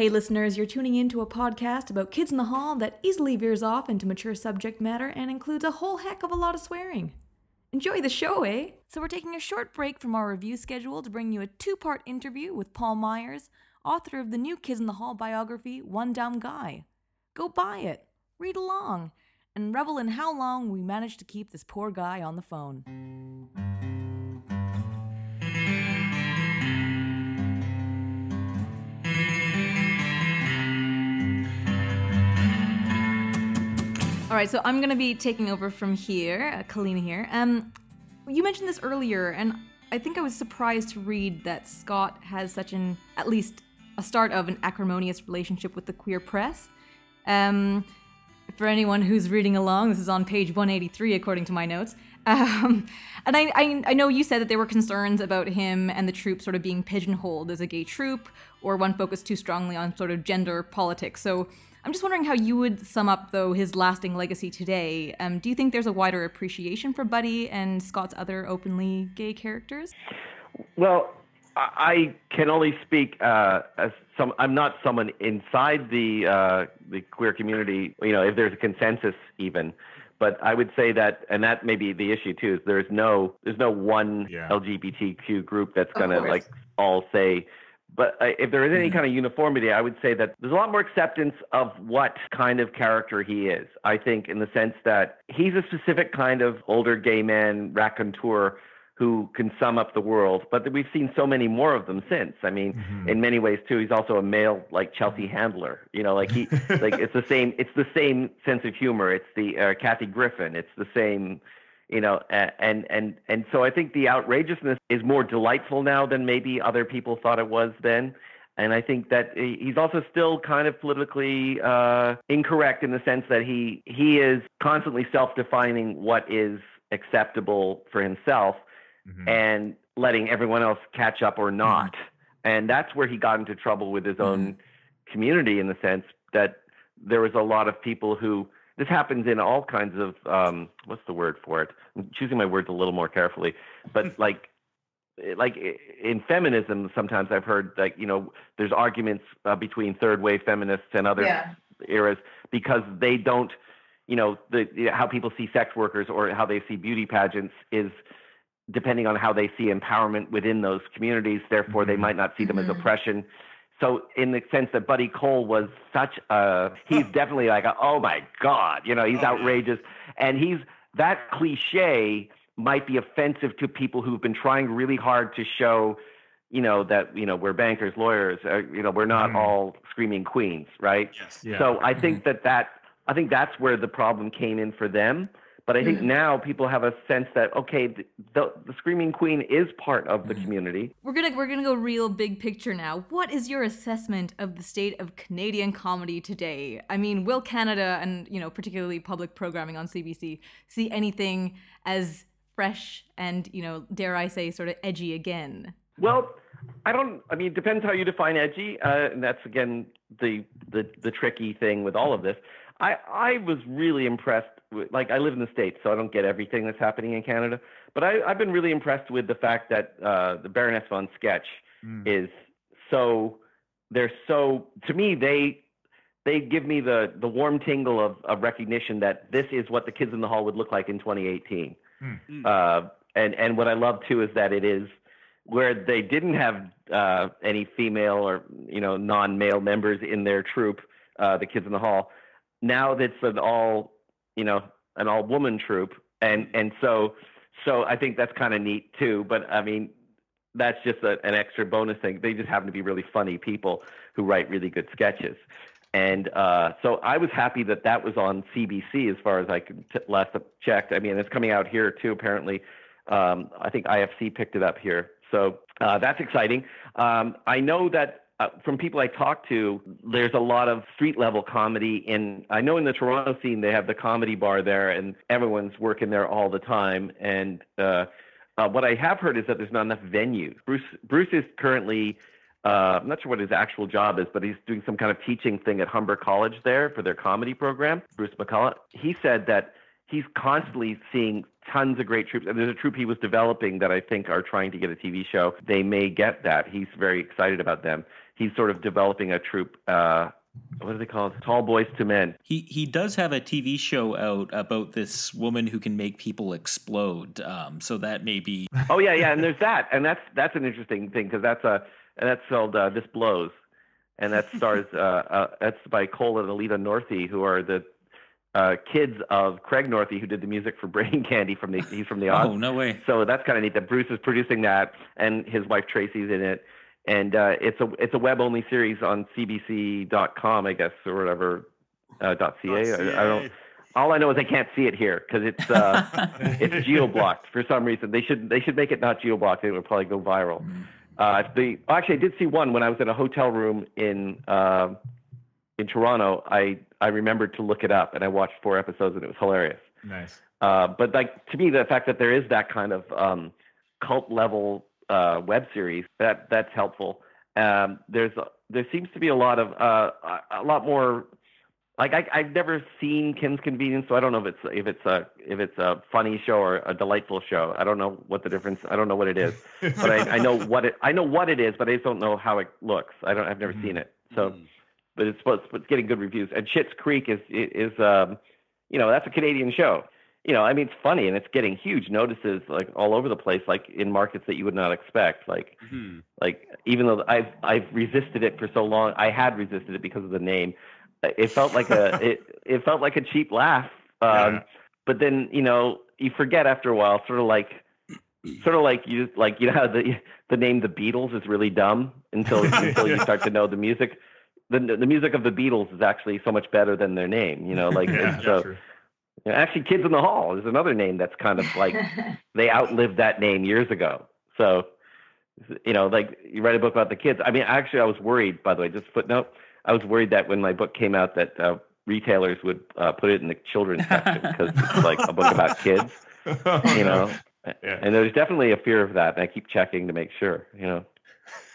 Hey, listeners, you're tuning in to a podcast about kids in the hall that easily veers off into mature subject matter and includes a whole heck of a lot of swearing. Enjoy the show, eh? So, we're taking a short break from our review schedule to bring you a two part interview with Paul Myers, author of the new Kids in the Hall biography, One Dumb Guy. Go buy it, read along, and revel in how long we managed to keep this poor guy on the phone. All right, so I'm going to be taking over from here, uh, Kalina here. Um, you mentioned this earlier, and I think I was surprised to read that Scott has such an, at least a start of an acrimonious relationship with the queer press. Um, for anyone who's reading along, this is on page 183 according to my notes. Um, and I, I, I know you said that there were concerns about him and the troupe sort of being pigeonholed as a gay troupe, or one focused too strongly on sort of gender politics. So I'm just wondering how you would sum up, though, his lasting legacy today. Um, do you think there's a wider appreciation for Buddy and Scott's other openly gay characters? Well, I can only speak uh, as some. I'm not someone inside the uh, the queer community. You know, if there's a consensus, even. But I would say that, and that may be the issue too. Is there's no there's no one yeah. LGBTQ group that's gonna like all say but if there is any mm-hmm. kind of uniformity, I would say that there's a lot more acceptance of what kind of character he is. I think, in the sense that he's a specific kind of older gay man raconteur who can sum up the world. But we've seen so many more of them since. I mean, mm-hmm. in many ways too, he's also a male like Chelsea Handler. You know, like he like it's the same. It's the same sense of humor. It's the uh, Kathy Griffin. It's the same you know and and and so i think the outrageousness is more delightful now than maybe other people thought it was then and i think that he's also still kind of politically uh, incorrect in the sense that he he is constantly self-defining what is acceptable for himself mm-hmm. and letting everyone else catch up or mm-hmm. not mm-hmm. and that's where he got into trouble with his mm-hmm. own community in the sense that there was a lot of people who this happens in all kinds of um, what's the word for it? I'm choosing my words a little more carefully, but like like in feminism, sometimes I've heard like you know there's arguments uh, between third wave feminists and other yeah. eras because they don't, you know, the how people see sex workers or how they see beauty pageants is depending on how they see empowerment within those communities. Therefore, mm-hmm. they might not see them mm-hmm. as oppression. So in the sense that Buddy Cole was such a, he's definitely like, a, oh my God, you know, he's oh, outrageous. And he's, that cliche might be offensive to people who've been trying really hard to show, you know, that, you know, we're bankers, lawyers, uh, you know, we're not mm. all screaming queens, right? Yes. Yeah. So I think mm-hmm. that that, I think that's where the problem came in for them. But I think mm-hmm. now people have a sense that okay, the, the, the, Screaming Queen is part of the mm-hmm. community. We're gonna we're gonna go real big picture now. What is your assessment of the state of Canadian comedy today? I mean, will Canada and you know particularly public programming on CBC see anything as fresh and you know dare I say sort of edgy again? Well, I don't. I mean, it depends how you define edgy, uh, and that's again the the the tricky thing with all of this. I I was really impressed like I live in the states, so I don't get everything that's happening in Canada. But I, have been really impressed with the fact that uh, the Baroness von Sketch mm. is so. They're so to me they they give me the the warm tingle of, of recognition that this is what the kids in the hall would look like in 2018. Mm. Uh, and and what I love too is that it is where they didn't have uh, any female or you know non-male members in their troupe, uh, the kids in the hall. Now that's an all you know, an all woman troupe. And, and so, so I think that's kind of neat too. But I mean, that's just a, an extra bonus thing. They just happen to be really funny people who write really good sketches. And uh, so I was happy that that was on CBC as far as I could t- last checked. I mean, it's coming out here too, apparently. Um, I think IFC picked it up here. So uh, that's exciting. Um, I know that uh, from people I talk to, there's a lot of street level comedy in. I know in the Toronto scene they have the comedy bar there, and everyone's working there all the time. And uh, uh, what I have heard is that there's not enough venues. Bruce Bruce is currently. Uh, I'm not sure what his actual job is, but he's doing some kind of teaching thing at Humber College there for their comedy program. Bruce McCulloch. He said that he's constantly seeing tons of great troupes. And there's a troupe he was developing that I think are trying to get a TV show. They may get that. He's very excited about them he's sort of developing a troupe. Uh, what do they call it? Tall Boys to Men. He he does have a TV show out about this woman who can make people explode. Um, so that may be. Oh yeah, yeah, and there's that, and that's that's an interesting thing because that's a and that's called uh, This Blows, and that stars uh, uh, that's by Cole and Alita Northey, who are the uh, kids of Craig Northey, who did the music for Brain Candy from the he's from the Odds. Oh no way! So that's kind of neat that Bruce is producing that, and his wife Tracy's in it and uh, it's a it's a web only series on CBC.com, I guess, or whatever. Uh, .ca. I, I, don't. All I know is I can't see it here because it's uh, it's geo blocked for some reason. They should they should make it not geo blocked. It would probably go viral. Mm. Uh, the actually I did see one when I was in a hotel room in uh, in Toronto. I I remembered to look it up and I watched four episodes and it was hilarious. Nice. Uh, but like to me, the fact that there is that kind of um, cult level uh, web series. That that's helpful. Um, there's there seems to be a lot of uh, a lot more. Like I, I've never seen Kim's Convenience, so I don't know if it's if it's a if it's a funny show or a delightful show. I don't know what the difference. I don't know what it is, but I, I know what it I know what it is, but I just don't know how it looks. I don't. I've never mm-hmm. seen it. So, mm-hmm. but it's supposed it's getting good reviews. And Schitt's Creek is is um, you know that's a Canadian show you know, I mean, it's funny and it's getting huge notices like all over the place, like in markets that you would not expect. Like, mm-hmm. like even though I've I've resisted it for so long, I had resisted it because of the name. It felt like a it it felt like a cheap laugh. Um, yeah. But then you know you forget after a while, sort of like sort of like you like you know how the the name the Beatles is really dumb until until you start to know the music. The the music of the Beatles is actually so much better than their name. You know, like yeah, so. Actually, Kids in the Hall is another name that's kind of like they outlived that name years ago. So, you know, like you write a book about the kids. I mean, actually, I was worried. By the way, just footnote. I was worried that when my book came out, that uh, retailers would uh, put it in the children's section because it's like a book about kids. You know, yeah. and there's definitely a fear of that. And I keep checking to make sure. You know,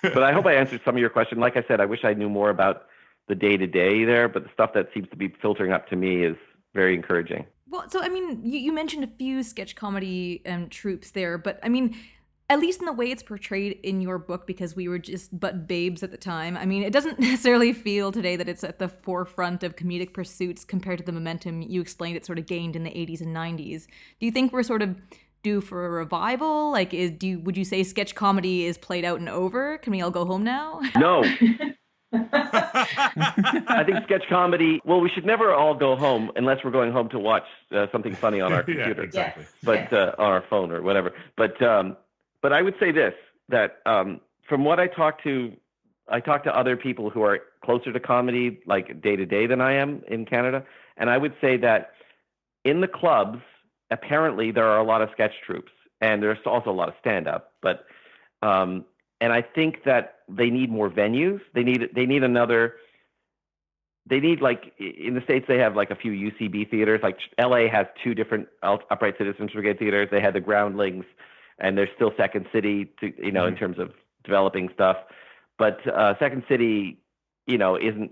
but I hope I answered some of your question. Like I said, I wish I knew more about the day to day there, but the stuff that seems to be filtering up to me is very encouraging. Well, so I mean, you, you mentioned a few sketch comedy um, troupes there, but I mean, at least in the way it's portrayed in your book, because we were just but babes at the time. I mean, it doesn't necessarily feel today that it's at the forefront of comedic pursuits compared to the momentum you explained it sort of gained in the 80s and 90s. Do you think we're sort of due for a revival? Like, is do you, would you say sketch comedy is played out and over? Can we all go home now? No. I think sketch comedy. Well, we should never all go home unless we're going home to watch uh, something funny on our computer, yeah, exactly. But uh, on our phone or whatever. But um, but I would say this that um, from what I talk to, I talk to other people who are closer to comedy, like day to day, than I am in Canada, and I would say that in the clubs, apparently there are a lot of sketch troupes, and there's also a lot of stand up, but um, and I think that they need more venues. They need they need another. They need like in the states they have like a few UCB theaters. Like LA has two different upright citizens brigade theaters. They had the Groundlings, and there's still Second City to you know mm-hmm. in terms of developing stuff. But uh, Second City, you know, isn't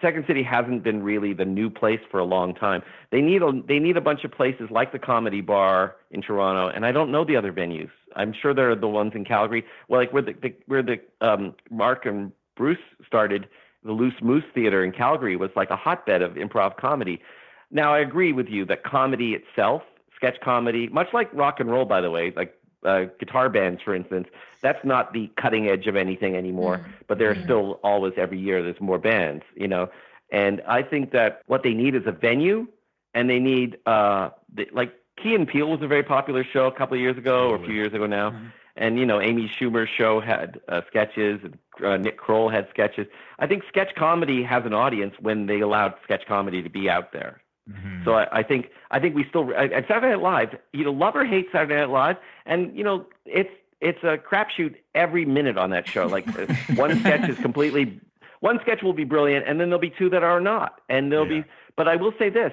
Second City hasn't been really the new place for a long time. They need a they need a bunch of places like the Comedy Bar in Toronto, and I don't know the other venues. I'm sure there are the ones in Calgary. Well, like where the, the where the um, Mark and Bruce started, the Loose Moose Theater in Calgary was like a hotbed of improv comedy. Now, I agree with you that comedy itself, sketch comedy, much like rock and roll, by the way, like uh, guitar bands, for instance, that's not the cutting edge of anything anymore. Mm-hmm. But there are mm-hmm. still always every year there's more bands, you know. And I think that what they need is a venue, and they need uh, the, like Key and Peele was a very popular show a couple of years ago or a few years ago now. Mm-hmm. And you know, Amy Schumer's show had uh, sketches, and uh, Nick Kroll had sketches. I think sketch comedy has an audience when they allowed sketch comedy to be out there. Mm-hmm. So I, I, think I think we still at Saturday Night Live, you know, love or hate Saturday Night Live, and you know, it's it's a crapshoot every minute on that show. Like uh, one sketch is completely one sketch will be brilliant, and then there'll be two that are not, and there'll yeah. be. But I will say this: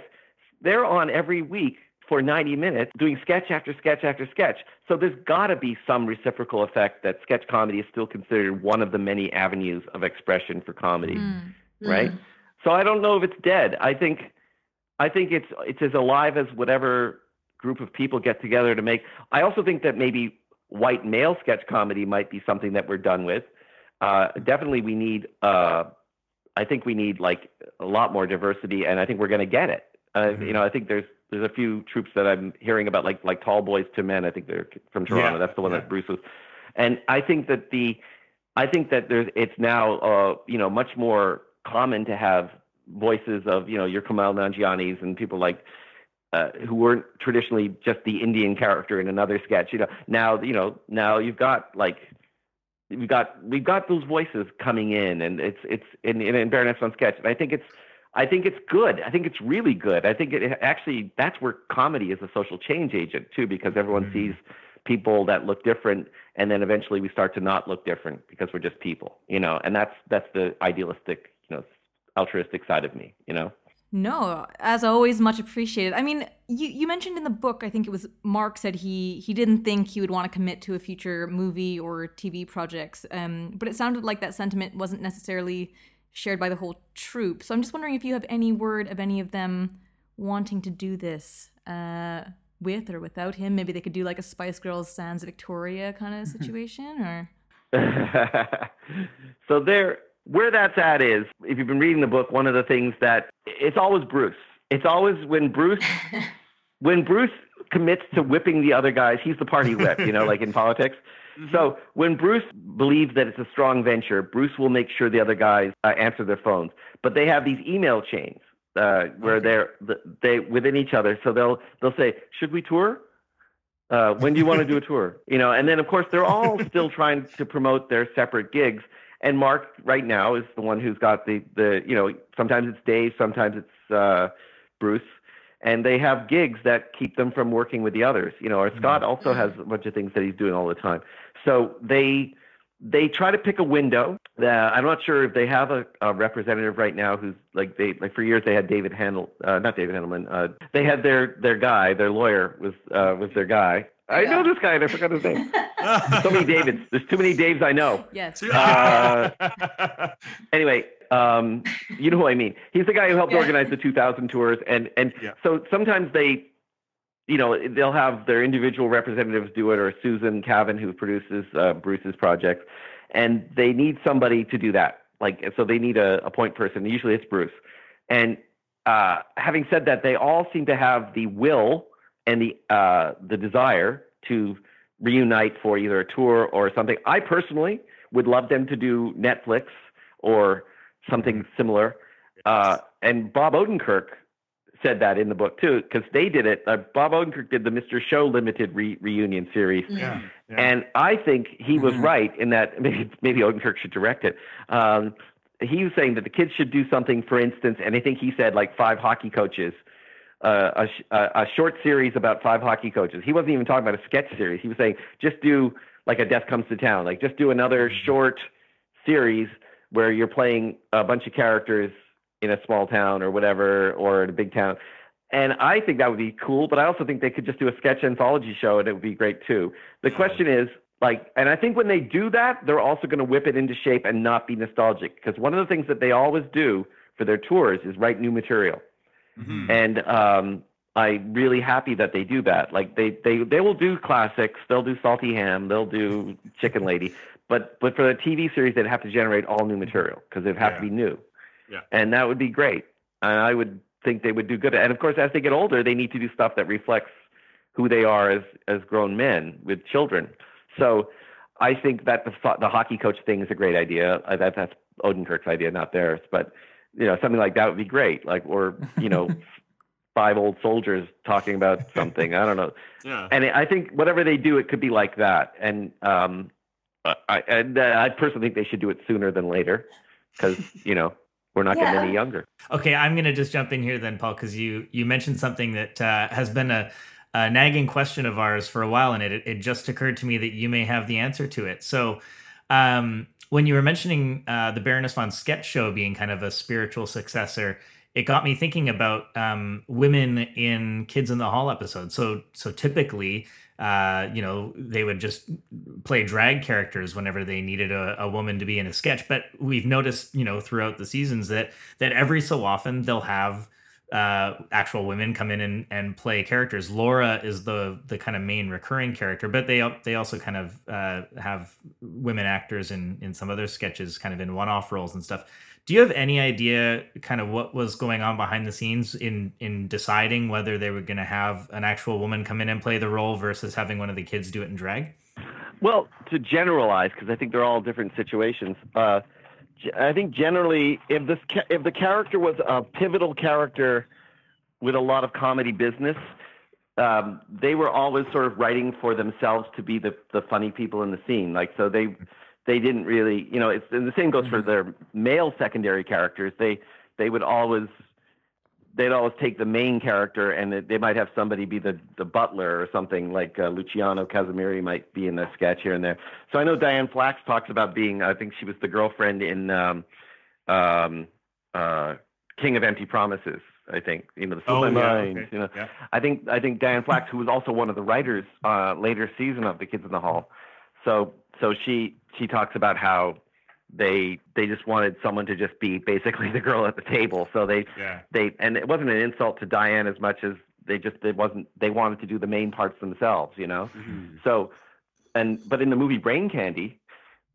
they're on every week for 90 minutes doing sketch after sketch after sketch. So there's got to be some reciprocal effect that sketch comedy is still considered one of the many avenues of expression for comedy, mm. right? Mm. So I don't know if it's dead. I think I think it's it's as alive as whatever group of people get together to make. I also think that maybe white male sketch comedy might be something that we're done with. uh, definitely we need. Uh, I think we need like a lot more diversity, and I think we're going to get it. Uh, mm-hmm. You know, I think there's there's a few troupes that I'm hearing about, like like Tall Boys to Men. I think they're from Toronto. Yeah, That's the one yeah. that Bruce was. And I think that the, I think that there's it's now uh, you know much more common to have voices of you know your Kumail Nanjiani's and people like uh, who weren't traditionally just the Indian character in another sketch. You know, now you know now you've got like we've got we've got those voices coming in, and it's it's in in, in Baroness von Sketch, and I think it's I think it's good. I think it's really good. I think it actually that's where comedy is a social change agent too, because everyone mm-hmm. sees people that look different, and then eventually we start to not look different because we're just people, you know. And that's that's the idealistic, you know, altruistic side of me, you know. No, as always, much appreciated. I mean, you, you mentioned in the book, I think it was Mark said he he didn't think he would want to commit to a future movie or TV projects, um, but it sounded like that sentiment wasn't necessarily shared by the whole troupe. So I'm just wondering if you have any word of any of them wanting to do this uh, with or without him. Maybe they could do like a Spice Girls Sans Victoria kind of situation, or. so there where that's at is, if you've been reading the book, one of the things that it's always Bruce. It's always when Bruce, when Bruce commits to whipping the other guys, he's the party whip, you know, like in politics. Mm-hmm. So when Bruce believes that it's a strong venture, Bruce will make sure the other guys uh, answer their phones. But they have these email chains uh, where they're they within each other. So they'll they'll say, "Should we tour? Uh, when do you want to do a tour?" You know, and then of course they're all still trying to promote their separate gigs. And Mark right now is the one who's got the the you know sometimes it's Dave, sometimes it's uh, Bruce, and they have gigs that keep them from working with the others. You know, or Scott mm-hmm. also has a bunch of things that he's doing all the time. So they they try to pick a window. Uh, I'm not sure if they have a, a, representative right now who's like they like for years they had David Handel, uh, not David Handelman. Uh, they had their their guy, their lawyer was uh, was their guy, I know this guy and I forgot his name. so many Davids. There's too many Daves I know. Yes. Uh, anyway, um, you know who I mean. He's the guy who helped yeah. organize the 2000 tours, and and yeah. so sometimes they, you know, they'll have their individual representatives do it, or Susan Cavan who produces uh, Bruce's projects, and they need somebody to do that. Like, so they need a, a point person. Usually it's Bruce. And uh, having said that, they all seem to have the will and the uh, the desire to reunite for either a tour or something. I personally would love them to do Netflix or something similar. Uh, and Bob Odenkirk said that in the book too, because they did it. Uh, Bob Odenkirk did the Mr. Show limited re- reunion series, yeah, yeah. and I think he was mm-hmm. right in that. Maybe maybe Odenkirk should direct it. Um, he was saying that the kids should do something, for instance, and I think he said like five hockey coaches a, a, short series about five hockey coaches. He wasn't even talking about a sketch series. He was saying just do like a Death Comes to Town, like just do another mm-hmm. short series where you're playing a bunch of characters in a small town or whatever, or in a big town. And I think that would be cool, but I also think they could just do a sketch anthology show and it would be great too. The question is, like, and I think when they do that, they're also going to whip it into shape and not be nostalgic. Because one of the things that they always do for their tours is write new material. Mm-hmm. And um, I'm really happy that they do that. Like they they they will do classics. They'll do Salty Ham. They'll do Chicken Lady. But but for the TV series, they'd have to generate all new material because it'd have yeah. to be new. Yeah. And that would be great. And I would think they would do good. And of course, as they get older, they need to do stuff that reflects who they are as as grown men with children. So I think that the the hockey coach thing is a great idea. That that's Odenkirk's idea, not theirs. But you know, something like that would be great. Like, or, you know, five old soldiers talking about something. I don't know. Yeah. And I think whatever they do, it could be like that. And, um, I, and, uh, I personally think they should do it sooner than later because, you know, we're not yeah. getting any younger. Okay. I'm going to just jump in here then, Paul, because you, you mentioned something that uh, has been a, a nagging question of ours for a while. And it, it just occurred to me that you may have the answer to it. So, um, when you were mentioning uh, the Baroness von Sketch show being kind of a spiritual successor, it got me thinking about um, women in Kids in the Hall episodes. So, so typically, uh, you know, they would just play drag characters whenever they needed a, a, woman to be in a sketch. But we've noticed, you know, throughout the seasons that that every so often they'll have uh, actual women come in and, and play characters. Laura is the the kind of main recurring character, but they they also kind of uh, have women actors in in some other sketches, kind of in one off roles and stuff. Do you have any idea kind of what was going on behind the scenes in in deciding whether they were going to have an actual woman come in and play the role versus having one of the kids do it in drag? Well, to generalize, because I think they're all different situations. Uh, I think generally, if this if the character was a pivotal character with a lot of comedy business, um, they were always sort of writing for themselves to be the the funny people in the scene. Like so, they they didn't really, you know, it's and the same goes for mm-hmm. their male secondary characters. They they would always they'd always take the main character and they might have somebody be the, the butler or something like uh, Luciano Casimiri might be in a sketch here and there. So I know Diane Flacks talks about being, I think she was the girlfriend in um, um, uh, King of Empty Promises. I think you know the oh, yeah, mind. Okay. You know, yeah. I think I think Diane Flacks, who was also one of the writers uh, later season of The Kids in the Hall. So so she she talks about how they they just wanted someone to just be basically the girl at the table. So they yeah. they and it wasn't an insult to Diane as much as they just it wasn't they wanted to do the main parts themselves, you know. Mm-hmm. So and but in the movie Brain Candy,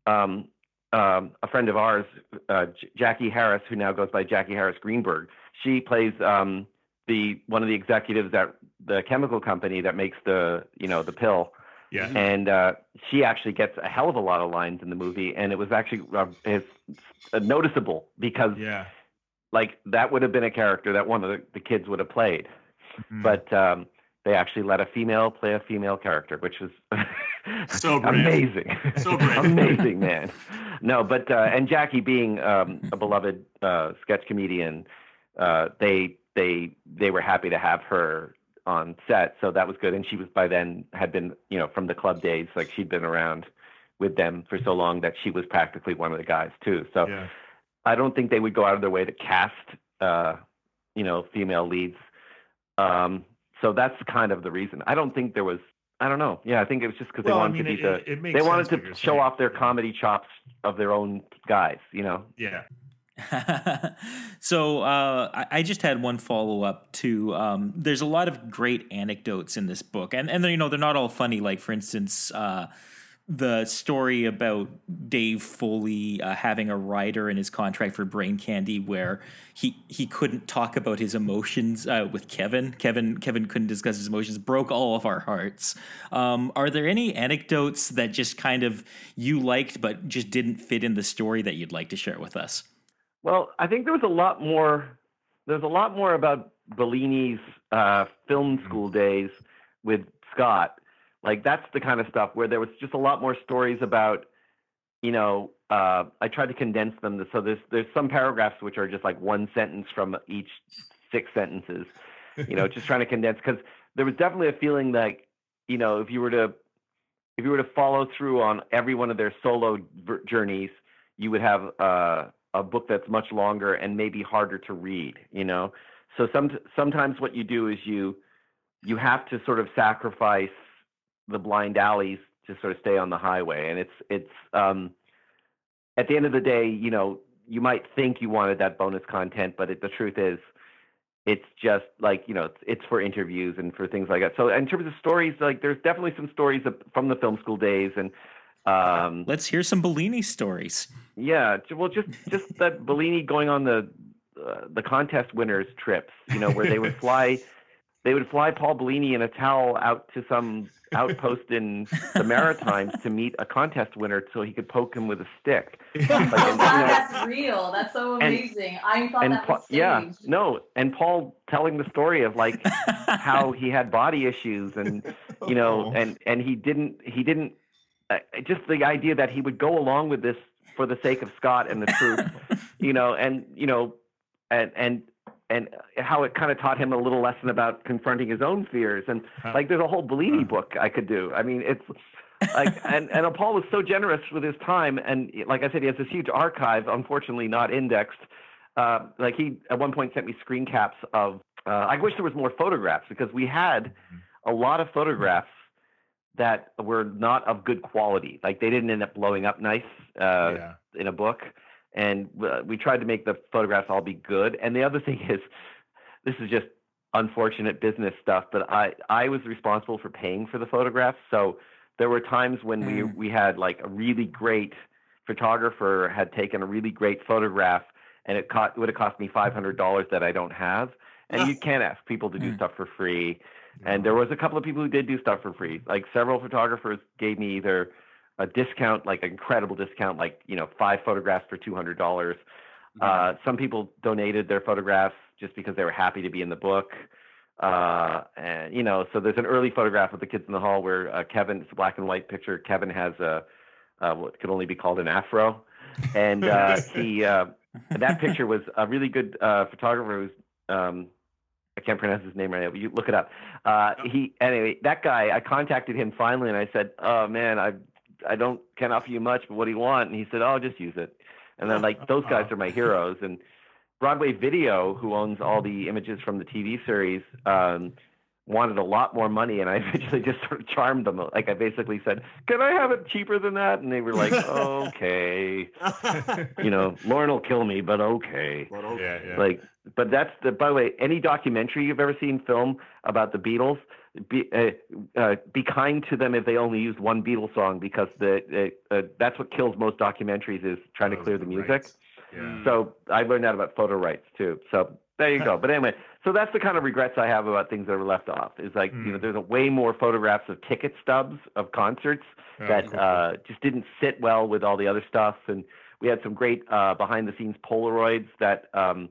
um, um, a friend of ours, uh, J- Jackie Harris, who now goes by Jackie Harris Greenberg, she plays um, the one of the executives at the chemical company that makes the you know the pill yeah. And uh, she actually gets a hell of a lot of lines in the movie, and it was actually uh, it's, uh, noticeable because, yeah, like that would have been a character that one of the, the kids would have played, mm-hmm. but um, they actually let a female play a female character, which was so amazing, so brave. amazing, man. No, but uh, and Jackie being um, a beloved uh, sketch comedian, uh, they they they were happy to have her on set, so that was good. And she was by then had been, you know, from the club days, like she'd been around with them for so long that she was practically one of the guys too. So yeah. I don't think they would go out of their way to cast, uh, you know, female leads. Um, so that's kind of the reason. I don't think there was. I don't know. Yeah, I think it was just because well, they wanted I mean, to be it, the. It, it they wanted to show saying. off their comedy chops of their own guys. You know. Yeah. so uh, I, I, just had one follow up to. Um, there's a lot of great anecdotes in this book, and and you know they're not all funny. Like for instance, uh, the story about Dave Foley uh, having a rider in his contract for Brain Candy where he he couldn't talk about his emotions uh, with Kevin. Kevin Kevin couldn't discuss his emotions. Broke all of our hearts. Um, are there any anecdotes that just kind of you liked but just didn't fit in the story that you'd like to share with us? Well, I think there was a lot more. There's a lot more about Bellini's uh, film mm-hmm. school days with Scott. Like that's the kind of stuff where there was just a lot more stories about, you know, uh, I tried to condense them. So there's there's some paragraphs which are just like one sentence from each six sentences, you know, just trying to condense because there was definitely a feeling that, you know, if you were to if you were to follow through on every one of their solo journeys, you would have uh, a book that's much longer and maybe harder to read you know? So some sometimes what you do is you you have to sort of sacrifice the blind alleys to sort of stay on the highway. And it's it's um at the end of the day you know you might think you wanted that bonus content but it, the truth is it's just like you know it's, it's for interviews and for things like that. So in terms of stories like there's definitely some stories from the film school days and um, Let's hear some Bellini stories. Yeah, well, just just that Bellini going on the uh, the contest winners trips, you know, where they would fly, they would fly Paul Bellini in a towel out to some outpost in the Maritimes to meet a contest winner, so he could poke him with a stick. Like, and, you know, that's real. That's so amazing. And, I thought that was staged. Yeah, no, and Paul telling the story of like how he had body issues and you know, oh. and and he didn't he didn't just the idea that he would go along with this for the sake of Scott and the truth, you know, and you know, and and and how it kind of taught him a little lesson about confronting his own fears, and like there's a whole Bellini book I could do. I mean, it's like and and Paul was so generous with his time, and like I said, he has this huge archive, unfortunately not indexed. Uh, like he at one point sent me screen caps of. Uh, I wish there was more photographs because we had mm-hmm. a lot of photographs that were not of good quality. Like they didn't end up blowing up nice uh, yeah. in a book. And uh, we tried to make the photographs all be good. And the other thing is, this is just unfortunate business stuff, but I I was responsible for paying for the photographs. So there were times when mm. we we had like a really great photographer had taken a really great photograph and it cost, would have cost me $500 that I don't have. And you can't ask people to do mm. stuff for free. And there was a couple of people who did do stuff for free. Like several photographers gave me either a discount, like an incredible discount, like, you know, five photographs for $200. Mm-hmm. Uh, some people donated their photographs just because they were happy to be in the book. Uh, and you know, so there's an early photograph of the kids in the hall where uh, Kevin, it's a black and white picture. Kevin has a uh, what could only be called an afro, and uh, he uh, that picture was a really good uh, photographer who's um, can't pronounce his name right now, but you look it up. Uh, he anyway, that guy. I contacted him finally, and I said, "Oh man, I I don't can't offer you much, but what do you want?" And he said, "Oh, just use it." And then like those guys are my heroes, and Broadway Video, who owns all the images from the TV series, um, wanted a lot more money, and I eventually just sort of charmed them. Like I basically said, "Can I have it cheaper than that?" And they were like, "Okay." you know, Lauren will kill me, but okay. But okay. Yeah, yeah. Like, but that's the. By the way, any documentary you've ever seen film about the Beatles, be uh, uh, be kind to them if they only used one Beatles song because the uh, uh that's what kills most documentaries is trying to clear the music. Yeah. So I learned that about photo rights too. So there you go. But anyway, so that's the kind of regrets I have about things that were left off. Is like mm. you know, hmm. there's a way more photographs of ticket stubs of concerts oh, that cool. uh, just didn't sit well with all the other stuff, and we had some great uh, behind the scenes Polaroids that um,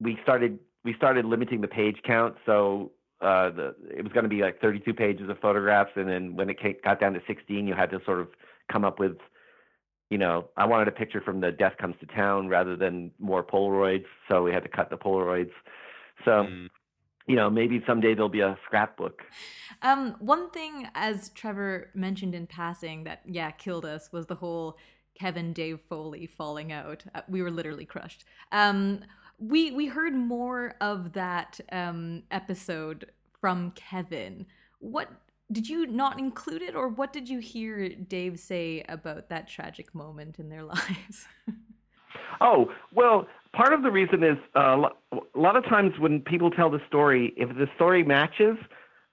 we started we started limiting the page count. So uh, the it was going to be like 32 pages of photographs, and then when it came, got down to 16, you had to sort of come up with you know, I wanted a picture from the Death Comes to Town rather than more Polaroids, so we had to cut the Polaroids. So, mm. you know, maybe someday there'll be a scrapbook. Um, one thing, as Trevor mentioned in passing, that yeah killed us was the whole Kevin Dave Foley falling out. Uh, we were literally crushed. Um, we we heard more of that um, episode from Kevin. What did you not include it or what did you hear dave say about that tragic moment in their lives oh well part of the reason is uh, a lot of times when people tell the story if the story matches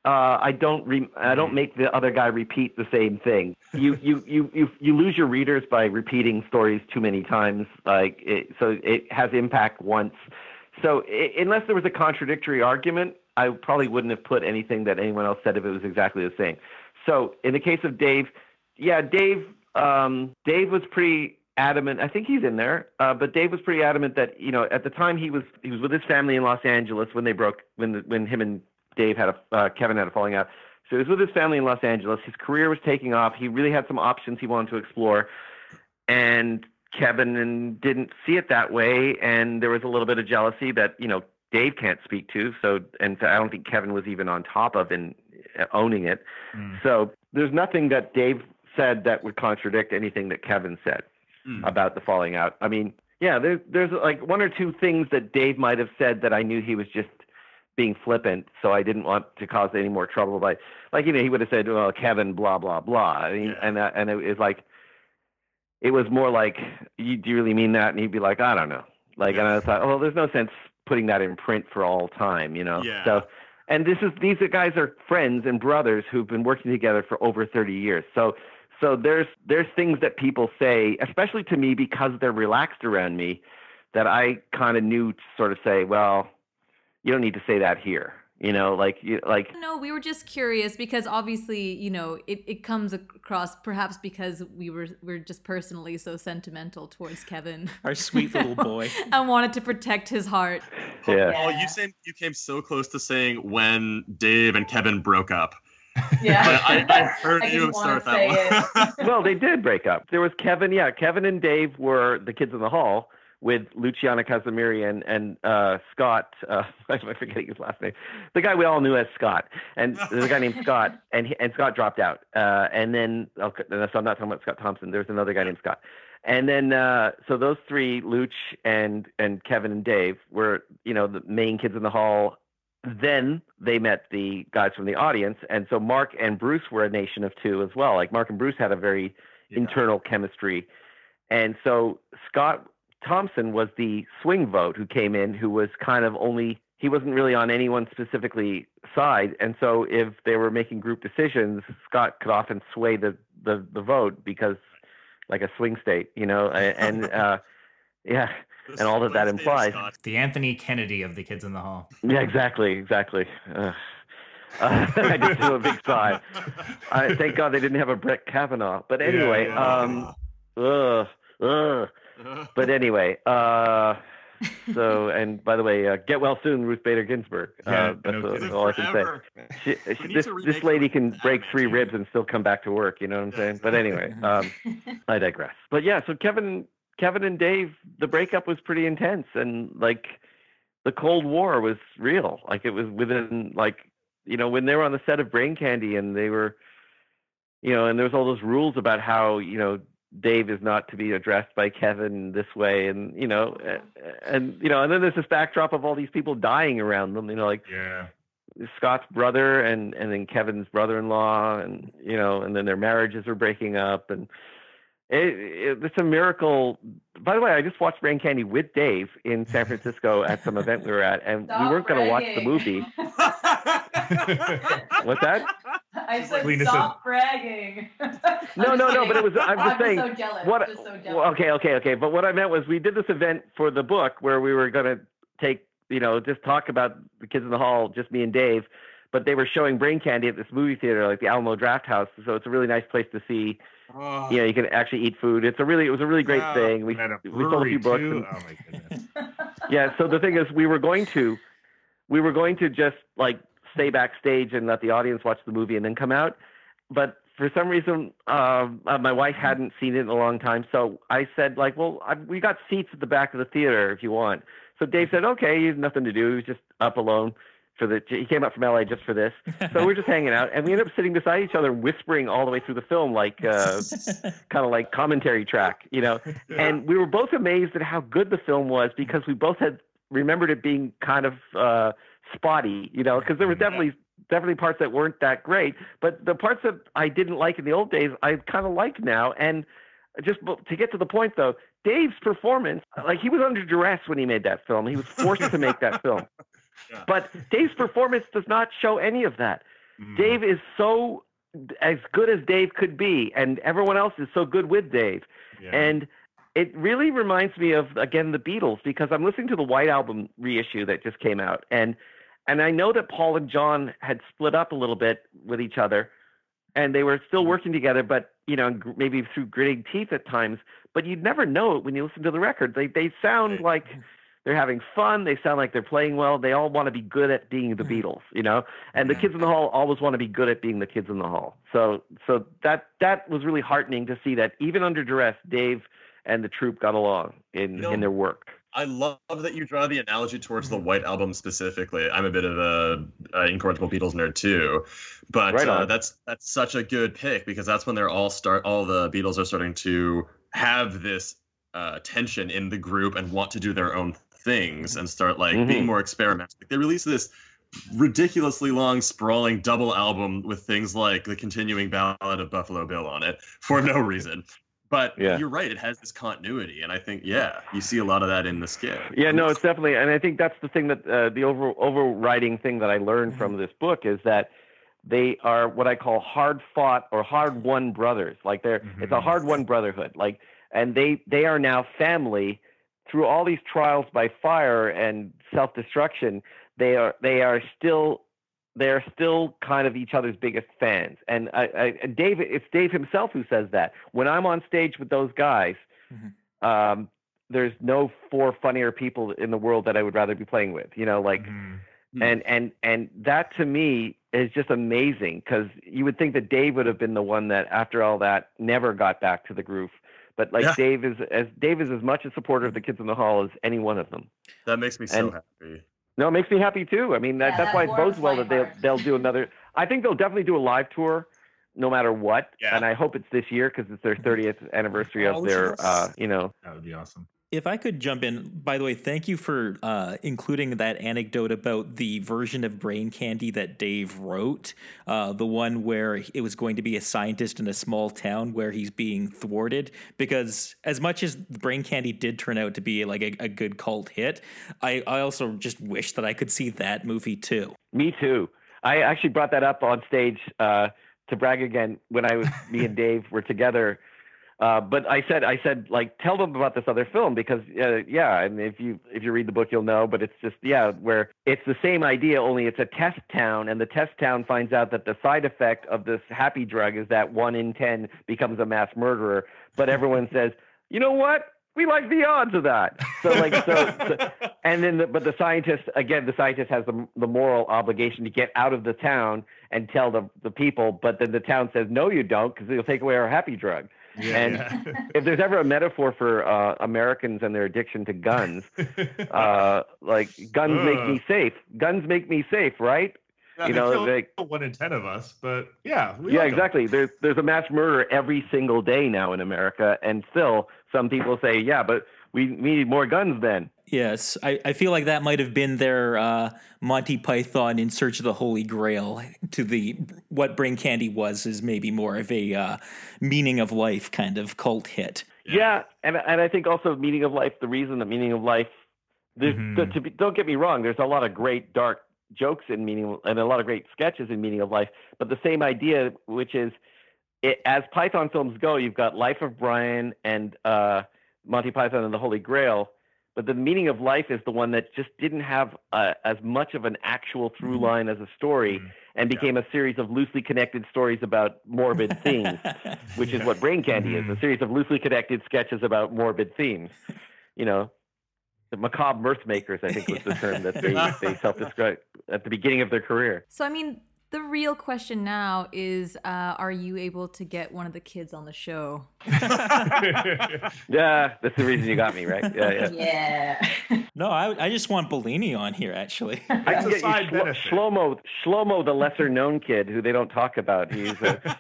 uh, I don't re- I don't make the other guy repeat the same thing. You you you you you lose your readers by repeating stories too many times. Like it, so it has impact once. So it, unless there was a contradictory argument, I probably wouldn't have put anything that anyone else said if it was exactly the same. So in the case of Dave, yeah, Dave, um, Dave was pretty adamant. I think he's in there, uh, but Dave was pretty adamant that you know at the time he was he was with his family in Los Angeles when they broke when the, when him and Dave had a uh, Kevin had a falling out. So he was with his family in Los Angeles. His career was taking off. He really had some options he wanted to explore, and Kevin didn't see it that way. And there was a little bit of jealousy that you know Dave can't speak to. So, and I don't think Kevin was even on top of in uh, owning it. Mm. So there's nothing that Dave said that would contradict anything that Kevin said mm. about the falling out. I mean, yeah, there's there's like one or two things that Dave might have said that I knew he was just being flippant, so I didn't want to cause any more trouble by, like you know, he would have said, "Well, Kevin, blah blah blah," I mean, yeah. and uh, and it was like, it was more like, "You do you really mean that?" And he'd be like, "I don't know." Like, yeah. and I thought, "Oh, well, there's no sense putting that in print for all time, you know. Yeah. So and this is these guys are friends and brothers who've been working together for over 30 years. So so there's there's things that people say, especially to me because they're relaxed around me, that I kind of knew to sort of say, well, you don't need to say that here you know like you like no we were just curious because obviously you know it, it comes across perhaps because we were we're just personally so sentimental towards kevin. Our sweet little boy. And wanted to protect his heart. Yeah. Oh you came you came so close to saying when dave and kevin broke up. Yeah, I, I, heard I you start that one. well, they did break up. There was Kevin. Yeah, Kevin and Dave were the kids in the hall, with Luciano Casimiri and, and uh, Scott. Uh, I'm forgetting his last name. The guy we all knew as Scott, and there's a guy named Scott, and he, and Scott dropped out. Uh, and then okay, so I'm not talking about Scott Thompson. There's another guy named Scott. And then uh, so those three, Luch and and Kevin and Dave, were you know the main kids in the hall. Then they met the guys from the audience, and so Mark and Bruce were a nation of two as well. Like Mark and Bruce had a very yeah. internal chemistry, and so Scott Thompson was the swing vote who came in, who was kind of only he wasn't really on anyone specifically side. And so if they were making group decisions, Scott could often sway the the, the vote because like a swing state, you know, and uh, yeah, and all that that implies. The Anthony Kennedy of the Kids in the Hall. Yeah, exactly, exactly. Uh, uh, I just do a big sigh. I thank God they didn't have a Brett Kavanaugh. But anyway, yeah, yeah. um, ugh, ugh. But anyway, uh, so and by the way, uh, get well soon, Ruth Bader Ginsburg. Uh, that's no all I can say. She, she, this this lady can break three ribs and still come back to work. You know what I'm saying? But anyway, um, I digress. But yeah, so Kevin, Kevin and Dave, the breakup was pretty intense, and like the Cold War was real. Like it was within like you know when they were on the set of Brain Candy and they were, you know, and there was all those rules about how you know Dave is not to be addressed by Kevin this way, and you know, and you know, and then there's this backdrop of all these people dying around them. You know, like yeah. Scott's brother and and then Kevin's brother-in-law, and you know, and then their marriages are breaking up, and it, it, it's a miracle. By the way, I just watched Brain Candy with Dave in San Francisco at some event we were at, and Stop we weren't going to watch the movie. What's that? I said Lena stop said, bragging. no, no, no. But it was. I'm just I'm saying. Just so jealous. What? Just so jealous. okay, okay, okay. But what I meant was we did this event for the book where we were going to take, you know, just talk about the kids in the hall, just me and Dave. But they were showing Brain Candy at this movie theater, like the Alamo Drafthouse. So it's a really nice place to see. Oh. You know, oh. you can actually eat food. It's a really, it was a really great wow. thing. We we sold a few books. And, oh my goodness. yeah. So the thing is, we were going to, we were going to just like stay backstage and let the audience watch the movie and then come out. But for some reason, um, uh, my wife hadn't seen it in a long time, so I said, like, well, I, we got seats at the back of the theater if you want. So Dave said, okay, he has nothing to do. He was just up alone for the. He came up from LA just for this. So we're just hanging out, and we ended up sitting beside each other, whispering all the way through the film, like uh, kind of like commentary track, you know. And we were both amazed at how good the film was because we both had remembered it being kind of. Uh, spotty, you know, because there were definitely definitely parts that weren't that great, but the parts that I didn't like in the old days, I kind of like now. And just to get to the point, though, Dave's performance, like he was under duress when he made that film. He was forced to make that film. Yeah. But Dave's performance does not show any of that. Mm. Dave is so as good as Dave could be, and everyone else is so good with Dave. Yeah. And it really reminds me of again the Beatles because I'm listening to the White Album reissue that just came out, and and I know that Paul and John had split up a little bit with each other and they were still mm-hmm. working together, but you know, maybe through gritting teeth at times. But you'd never know it when you listen to the record. They they sound like they're having fun. They sound like they're playing well. They all want to be good at being the mm-hmm. Beatles, you know. And the kids in the hall always want to be good at being the kids in the hall. So so that that was really heartening to see that even under duress, Dave and the troupe got along in you know, in their work. I love that you draw the analogy towards the White Album specifically. I'm a bit of a, a incorrigible Beatles nerd too, but right uh, that's that's such a good pick because that's when they're all start all the Beatles are starting to have this uh, tension in the group and want to do their own things and start like mm-hmm. being more experimental. Like, they release this ridiculously long, sprawling double album with things like the continuing ballad of Buffalo Bill on it for no reason. But yeah. you're right; it has this continuity, and I think yeah, you see a lot of that in the skit. Yeah, no, it's definitely, and I think that's the thing that uh, the over overriding thing that I learned from mm-hmm. this book is that they are what I call hard fought or hard won brothers. Like they're mm-hmm. it's a hard won brotherhood. Like, and they they are now family through all these trials by fire and self destruction. They are they are still they're still kind of each other's biggest fans. And I, I, Dave, it's Dave himself who says that. When I'm on stage with those guys, mm-hmm. um, there's no four funnier people in the world that I would rather be playing with. You know, like, mm-hmm. and and and that to me is just amazing because you would think that Dave would have been the one that, after all that, never got back to the groove. But like yeah. Dave is as Dave is as much a supporter of the kids in the hall as any one of them. That makes me so and, happy. No, it makes me happy too. I mean, that, yeah, that's that why it bodes well that they'll they'll do another. I think they'll definitely do a live tour, no matter what. Yeah. And I hope it's this year because it's their 30th anniversary of oh, their, uh, you know. That would be awesome. If I could jump in, by the way, thank you for uh, including that anecdote about the version of Brain Candy that Dave wrote, uh, the one where it was going to be a scientist in a small town where he's being thwarted. Because as much as Brain Candy did turn out to be like a, a good cult hit, I, I also just wish that I could see that movie too. Me too. I actually brought that up on stage uh, to brag again when I was me and Dave were together uh, but I said, I said, like, tell them about this other film because, uh, yeah, and if you if you read the book, you'll know. But it's just, yeah, where it's the same idea, only it's a test town, and the test town finds out that the side effect of this happy drug is that one in ten becomes a mass murderer. But everyone says, you know what? We like the odds of that. So like, so, so and then, the, but the scientist again, the scientist has the the moral obligation to get out of the town and tell the the people. But then the town says, no, you don't, because they'll take away our happy drug. Yeah, and yeah. if there's ever a metaphor for uh, Americans and their addiction to guns, uh, like guns uh. make me safe. Guns make me safe, right? Yeah, you know, they, one in ten of us, but yeah, yeah, like exactly. Them. There's there's a mass murder every single day now in America, and still some people say, yeah, but we, we need more guns then. Yes, I, I feel like that might have been their uh, Monty Python in search of the Holy Grail. To the what Brain Candy was is maybe more of a uh, meaning of life kind of cult hit. Yeah, and and I think also meaning of life. The reason that meaning of life. Mm-hmm. The, to be, don't get me wrong. There's a lot of great dark jokes in meaning and a lot of great sketches in meaning of life. But the same idea, which is, it, as Python films go, you've got Life of Brian and uh, Monty Python and the Holy Grail but the meaning of life is the one that just didn't have uh, as much of an actual through mm-hmm. line as a story mm-hmm. and became yeah. a series of loosely connected stories about morbid themes which is what brain candy is a mm-hmm. series of loosely connected sketches about morbid themes you know the macabre mirth makers i think was the term that they, they self-described at the beginning of their career so i mean the real question now is uh, are you able to get one of the kids on the show? Yeah that's the reason you got me right? Yeah yeah. Yeah. No i, I just want bellini on here actually. I can get you Shlo- shlomo shlomo the lesser known kid who they don't talk about. He's a...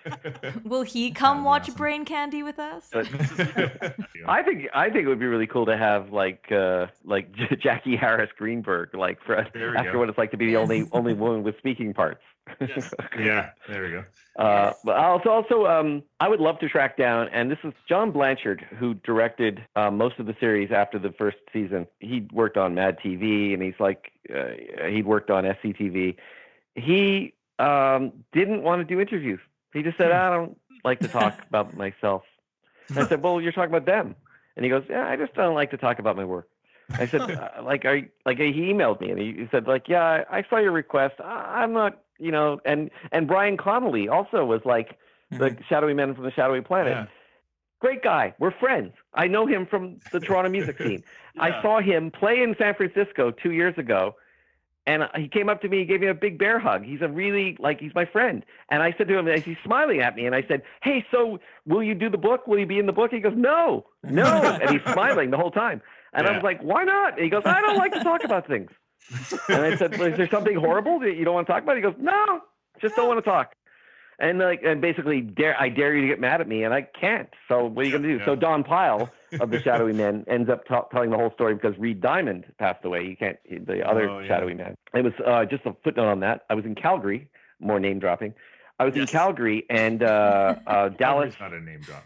will he come watch awesome. brain candy with us? But, i think i think it would be really cool to have like uh like jackie harris greenberg like for after go. what it's like to be the yes. only only woman with speaking parts Yes. yeah, there we go. Uh, but also, also, um, I would love to track down, and this is John Blanchard, who directed uh, most of the series after the first season. He worked on Mad TV, and he's like, uh, he'd worked on SCTV. He um, didn't want to do interviews. He just said, I don't like to talk about myself. And I said, Well, you're talking about them. And he goes, Yeah, I just don't like to talk about my work. I said, uh, like, are you, like he emailed me and he, he said, like, yeah, I, I saw your request. I, I'm not you know, and and Brian Connelly also was like the mm-hmm. shadowy man from the shadowy planet. Yeah. Great guy. We're friends. I know him from the Toronto music scene. yeah. I saw him play in San Francisco two years ago, and he came up to me. He gave me a big bear hug. He's a really like he's my friend. And I said to him, as he's smiling at me, and I said, "Hey, so will you do the book? Will you be in the book?" He goes, "No, no," and he's smiling the whole time. And yeah. I was like, "Why not?" And he goes, "I don't like to talk about things." and I said, well, "Is there something horrible that you don't want to talk about?" He goes, "No, just don't want to talk." And like, and basically, dare I dare you to get mad at me, and I can't. So what are you gonna do? Yeah. So Don Pyle of the Shadowy Men ends up t- telling the whole story because Reid Diamond passed away. You can't the other oh, yeah. Shadowy Man. It was uh, just a footnote on that. I was in Calgary. More name dropping. I was yes. in Calgary and uh, uh, Dallas. not a name drop.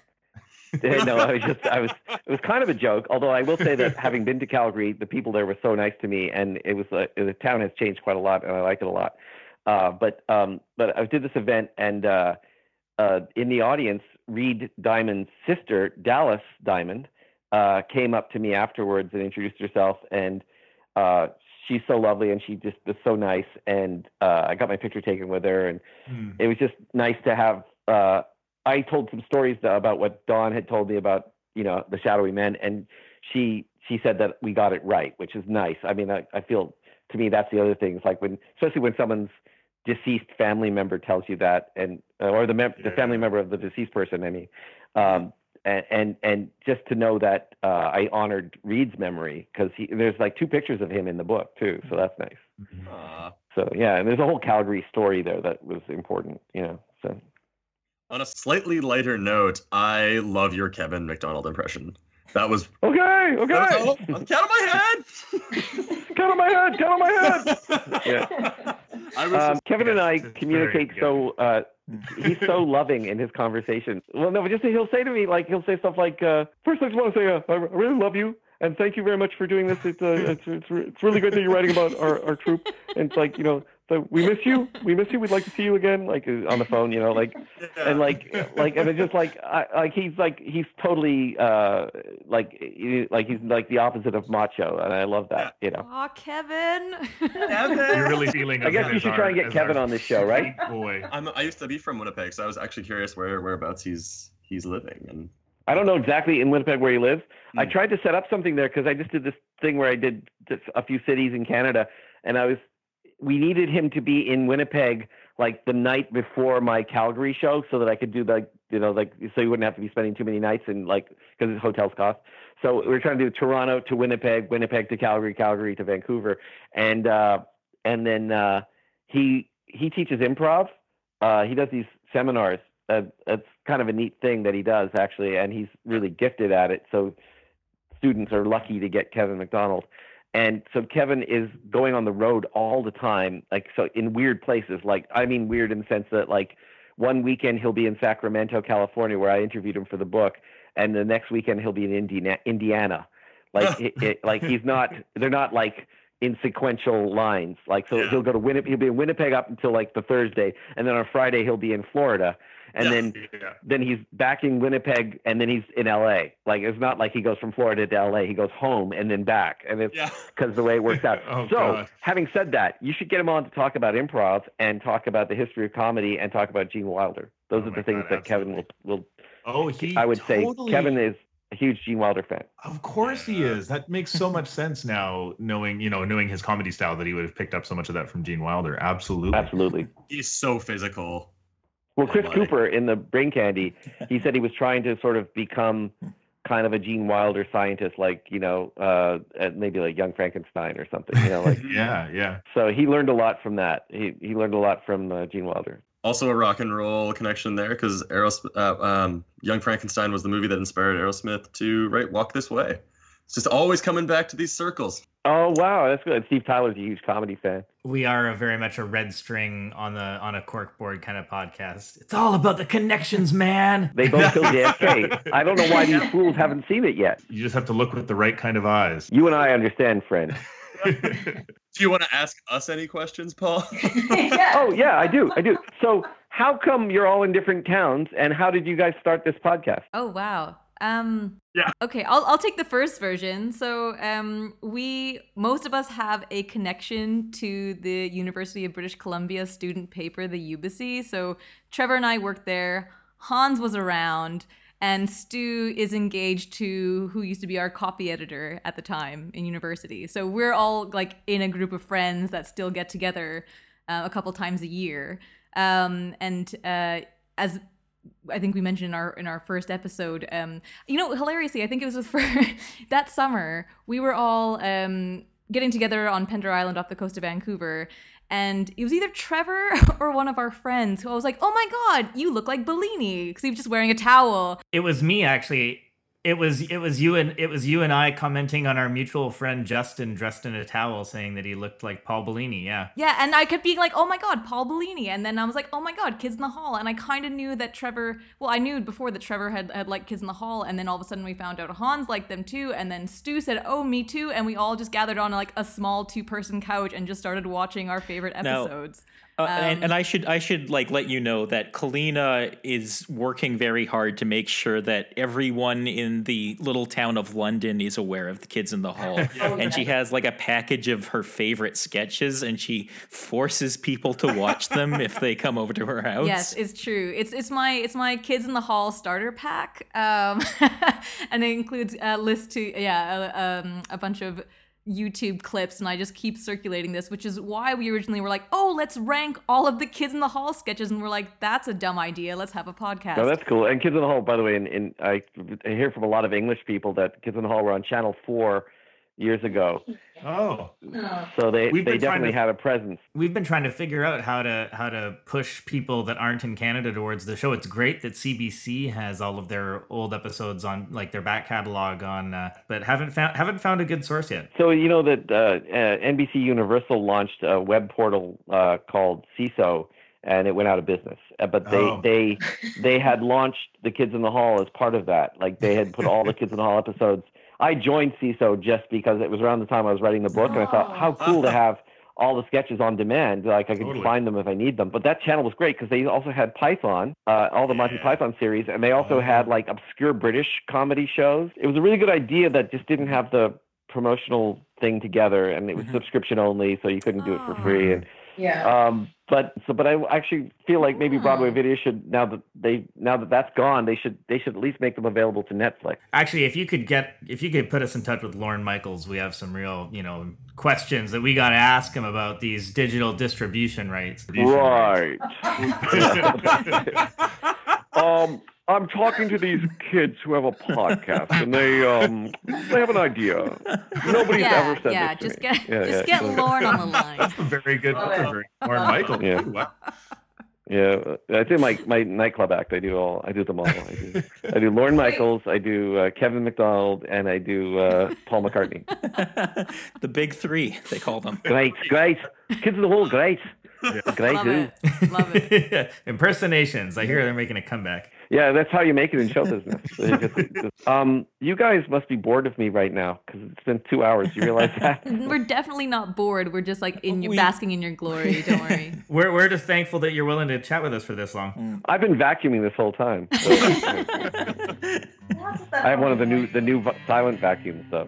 no, I was just I was it was kind of a joke. Although I will say that having been to Calgary, the people there were so nice to me, and it was uh, the town has changed quite a lot, and I like it a lot. Uh, but um, but I did this event, and uh, uh, in the audience, Reid Diamond's sister, Dallas Diamond, uh, came up to me afterwards and introduced herself, and uh, she's so lovely, and she just was so nice, and uh, I got my picture taken with her, and mm. it was just nice to have uh, I told some stories about what Don had told me about, you know, the shadowy men, and she she said that we got it right, which is nice. I mean, I, I feel to me that's the other thing. It's like when, especially when someone's deceased family member tells you that, and or the mem- yeah. the family member of the deceased person. I mean, um, and, and and just to know that uh, I honored Reid's memory because there's like two pictures of him in the book too, so that's nice. Mm-hmm. So yeah, and there's a whole Calgary story there that was important, you know. So on a slightly lighter note, I love your Kevin McDonald impression. That was okay. Okay. Was, oh, count on my head. count on my head. Count on my head. Yeah. Um, Kevin and I communicate so. Uh, he's so loving in his conversations. Well, no, but just he'll say to me like he'll say stuff like, uh, first I just want to say uh, I really love you and thank you very much for doing this. It's uh, it's, it's, it's really great that you're writing about our, our troupe. And it's like you know, so we miss you. We miss you. We'd like to see you again, like uh, on the phone, you know, like yeah. and like like and it's just like I, like he's like he's totally uh like like he's like the opposite of macho, and I love that, you know. Oh, Kevin. Kevin. You're really feeling. I guess you should our, try and get Kevin on this show, right? Boy, I'm, I used to be from Winnipeg, so I was actually curious where whereabouts he's he's living and I don't know exactly in Winnipeg where he lives. Mm. I hmm. tried to set up something there because I just did this thing where I did a few cities in Canada, and I was we needed him to be in Winnipeg like the night before my Calgary show so that I could do like you know like so you wouldn't have to be spending too many nights and like because hotels cost. So we were trying to do Toronto to Winnipeg, Winnipeg to Calgary, Calgary to Vancouver, and uh, and then uh, he he teaches improv. Uh, he does these seminars uh, that's kind of a neat thing that he does actually, and he's really gifted at it. So students are lucky to get Kevin McDonald. And so Kevin is going on the road all the time, like so in weird places. Like I mean weird in the sense that like one weekend he'll be in Sacramento, California, where I interviewed him for the book, and the next weekend he'll be in Indiana. Indiana. Like it, it, like he's not. They're not like in sequential lines. Like so, yeah. he'll go to Winnipeg. He'll be in Winnipeg up until like the Thursday, and then on Friday he'll be in Florida and then yeah. then he's back in Winnipeg, and then he's in L.A. Like it's not like he goes from Florida to L.A. He goes home and then back, and it's because yeah. the way it works out. oh, so, God. having said that, you should get him on to talk about improv and talk about the history of comedy and talk about Gene Wilder. Those oh are the things God, that absolutely. Kevin will will. Oh, he. I would totally... say Kevin is a huge Gene Wilder fan. Of course he is. That makes so much sense now, knowing you know knowing his comedy style that he would have picked up so much of that from Gene Wilder. Absolutely. Absolutely. He's so physical. Well, Chris Cooper in the Brain Candy, he said he was trying to sort of become kind of a Gene Wilder scientist, like you know, uh, maybe like Young Frankenstein or something. You know, like yeah, yeah. So he learned a lot from that. He he learned a lot from uh, Gene Wilder. Also, a rock and roll connection there because Aerosmith, uh, um, Young Frankenstein was the movie that inspired Aerosmith to write "Walk This Way." It's just always coming back to these circles. Oh wow, that's good. Steve Tyler's a huge comedy fan. We are a very much a red string on the on a corkboard kind of podcast. It's all about the connections, man. They both killed JFK. I don't know why these fools haven't seen it yet. You just have to look with the right kind of eyes. You and I understand, friend. do you want to ask us any questions, Paul? yeah. Oh yeah, I do. I do. So how come you're all in different towns and how did you guys start this podcast? Oh wow. Um, yeah. Okay, I'll, I'll take the first version. So, um, we, most of us have a connection to the University of British Columbia student paper, the UBC. So, Trevor and I worked there. Hans was around, and Stu is engaged to who used to be our copy editor at the time in university. So, we're all like in a group of friends that still get together uh, a couple times a year. Um, and uh, as I think we mentioned in our in our first episode. Um, you know, hilariously, I think it was for that summer we were all um, getting together on Pender Island off the coast of Vancouver, and it was either Trevor or one of our friends who I was like, "Oh my god, you look like Bellini," because he was just wearing a towel. It was me actually it was it was you and it was you and I commenting on our mutual friend Justin dressed in a towel saying that he looked like Paul Bellini. Yeah. Yeah, and I kept being like, "Oh my god, Paul Bellini," and then I was like, "Oh my god, Kids in the Hall," and I kind of knew that Trevor. Well, I knew before that Trevor had had liked Kids in the Hall, and then all of a sudden we found out Hans liked them too, and then Stu said, "Oh, me too," and we all just gathered on like a small two person couch and just started watching our favorite episodes. Uh, um, and, and, I should I should like let you know that Kalina is working very hard to make sure that everyone in the little town of London is aware of the kids in the hall. oh, and she has like a package of her favorite sketches, and she forces people to watch them if they come over to her house. Yes, it's true. It's it's my it's my kids in the hall starter pack, um, and it includes a list to yeah a, um, a bunch of YouTube clips and I just keep circulating this, which is why we originally were like, oh, let's rank all of the Kids in the Hall sketches. And we're like, that's a dumb idea. Let's have a podcast. No, that's cool. And Kids in the Hall, by the way, and, I hear from a lot of English people that Kids in the Hall were on Channel 4 years ago. Oh, so they they definitely to, had a presence. We've been trying to figure out how to how to push people that aren't in Canada towards the show. It's great that CBC has all of their old episodes on like their back catalog on, uh, but haven't found haven't found a good source yet. So you know that uh, uh, NBC Universal launched a web portal uh, called Seeso and it went out of business. Uh, but they oh. they they had launched the Kids in the Hall as part of that. Like they had put all the Kids in the Hall episodes. I joined Seeso just because it was around the time I was writing the book, and I thought how cool to have all the sketches on demand. Like I could totally. find them if I need them. But that channel was great because they also had Python, uh, all the yeah. Monty Python series, and they also oh. had like obscure British comedy shows. It was a really good idea that just didn't have the promotional thing together, and it was mm-hmm. subscription only, so you couldn't do it for free. And yeah. Um, but so, but I actually feel like maybe Broadway Video should now that they now that that's gone, they should they should at least make them available to Netflix. Actually, if you could get if you could put us in touch with Lorne Michaels, we have some real you know questions that we got to ask him about these digital distribution rights. Right. um. I'm talking to these kids who have a podcast, and they um they have an idea. Nobody's yeah, ever said yeah, this just to Get, yeah, just yeah. get Lorne on the line. That's a very good. Lorne Michael. Yeah. Yeah, I do my my nightclub act. I do all. I do them all. I do. I do Lorne Michaels. I do uh, Kevin McDonald, and I do uh, Paul McCartney. the big three, they call them. Great, great. Kids of the whole great. Yeah. Great, Love it. Love it. Impersonations. I hear they're making a comeback. Yeah, that's how you make it in show business. just, just, um, you guys must be bored of me right now because it's been two hours. You realize that? we're definitely not bored. We're just like in your we, basking in your glory. Don't worry. we're we're just thankful that you're willing to chat with us for this long. Mm. I've been vacuuming this whole time. So, I have one of the new the new silent vacuums. So.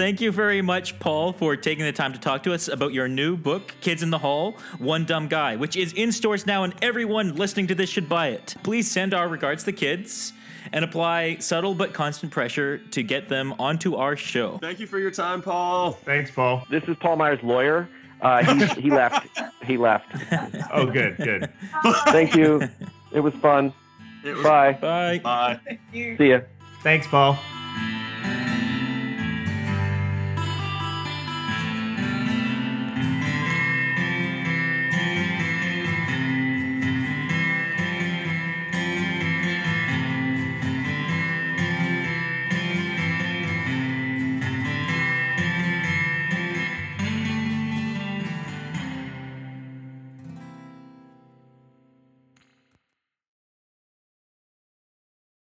Thank you very much, Paul, for taking the time to talk to us about your new book, Kids in the Hall One Dumb Guy, which is in stores now and everyone listening to this should buy it. Please send our regards to the kids and apply subtle but constant pressure to get them onto our show. Thank you for your time, Paul. Thanks, Paul. This is Paul Myers' lawyer. Uh, he, he left. He left. Oh, good, good. Thank you. It was fun. It was- Bye. Bye. Bye. See ya. Thanks, Paul.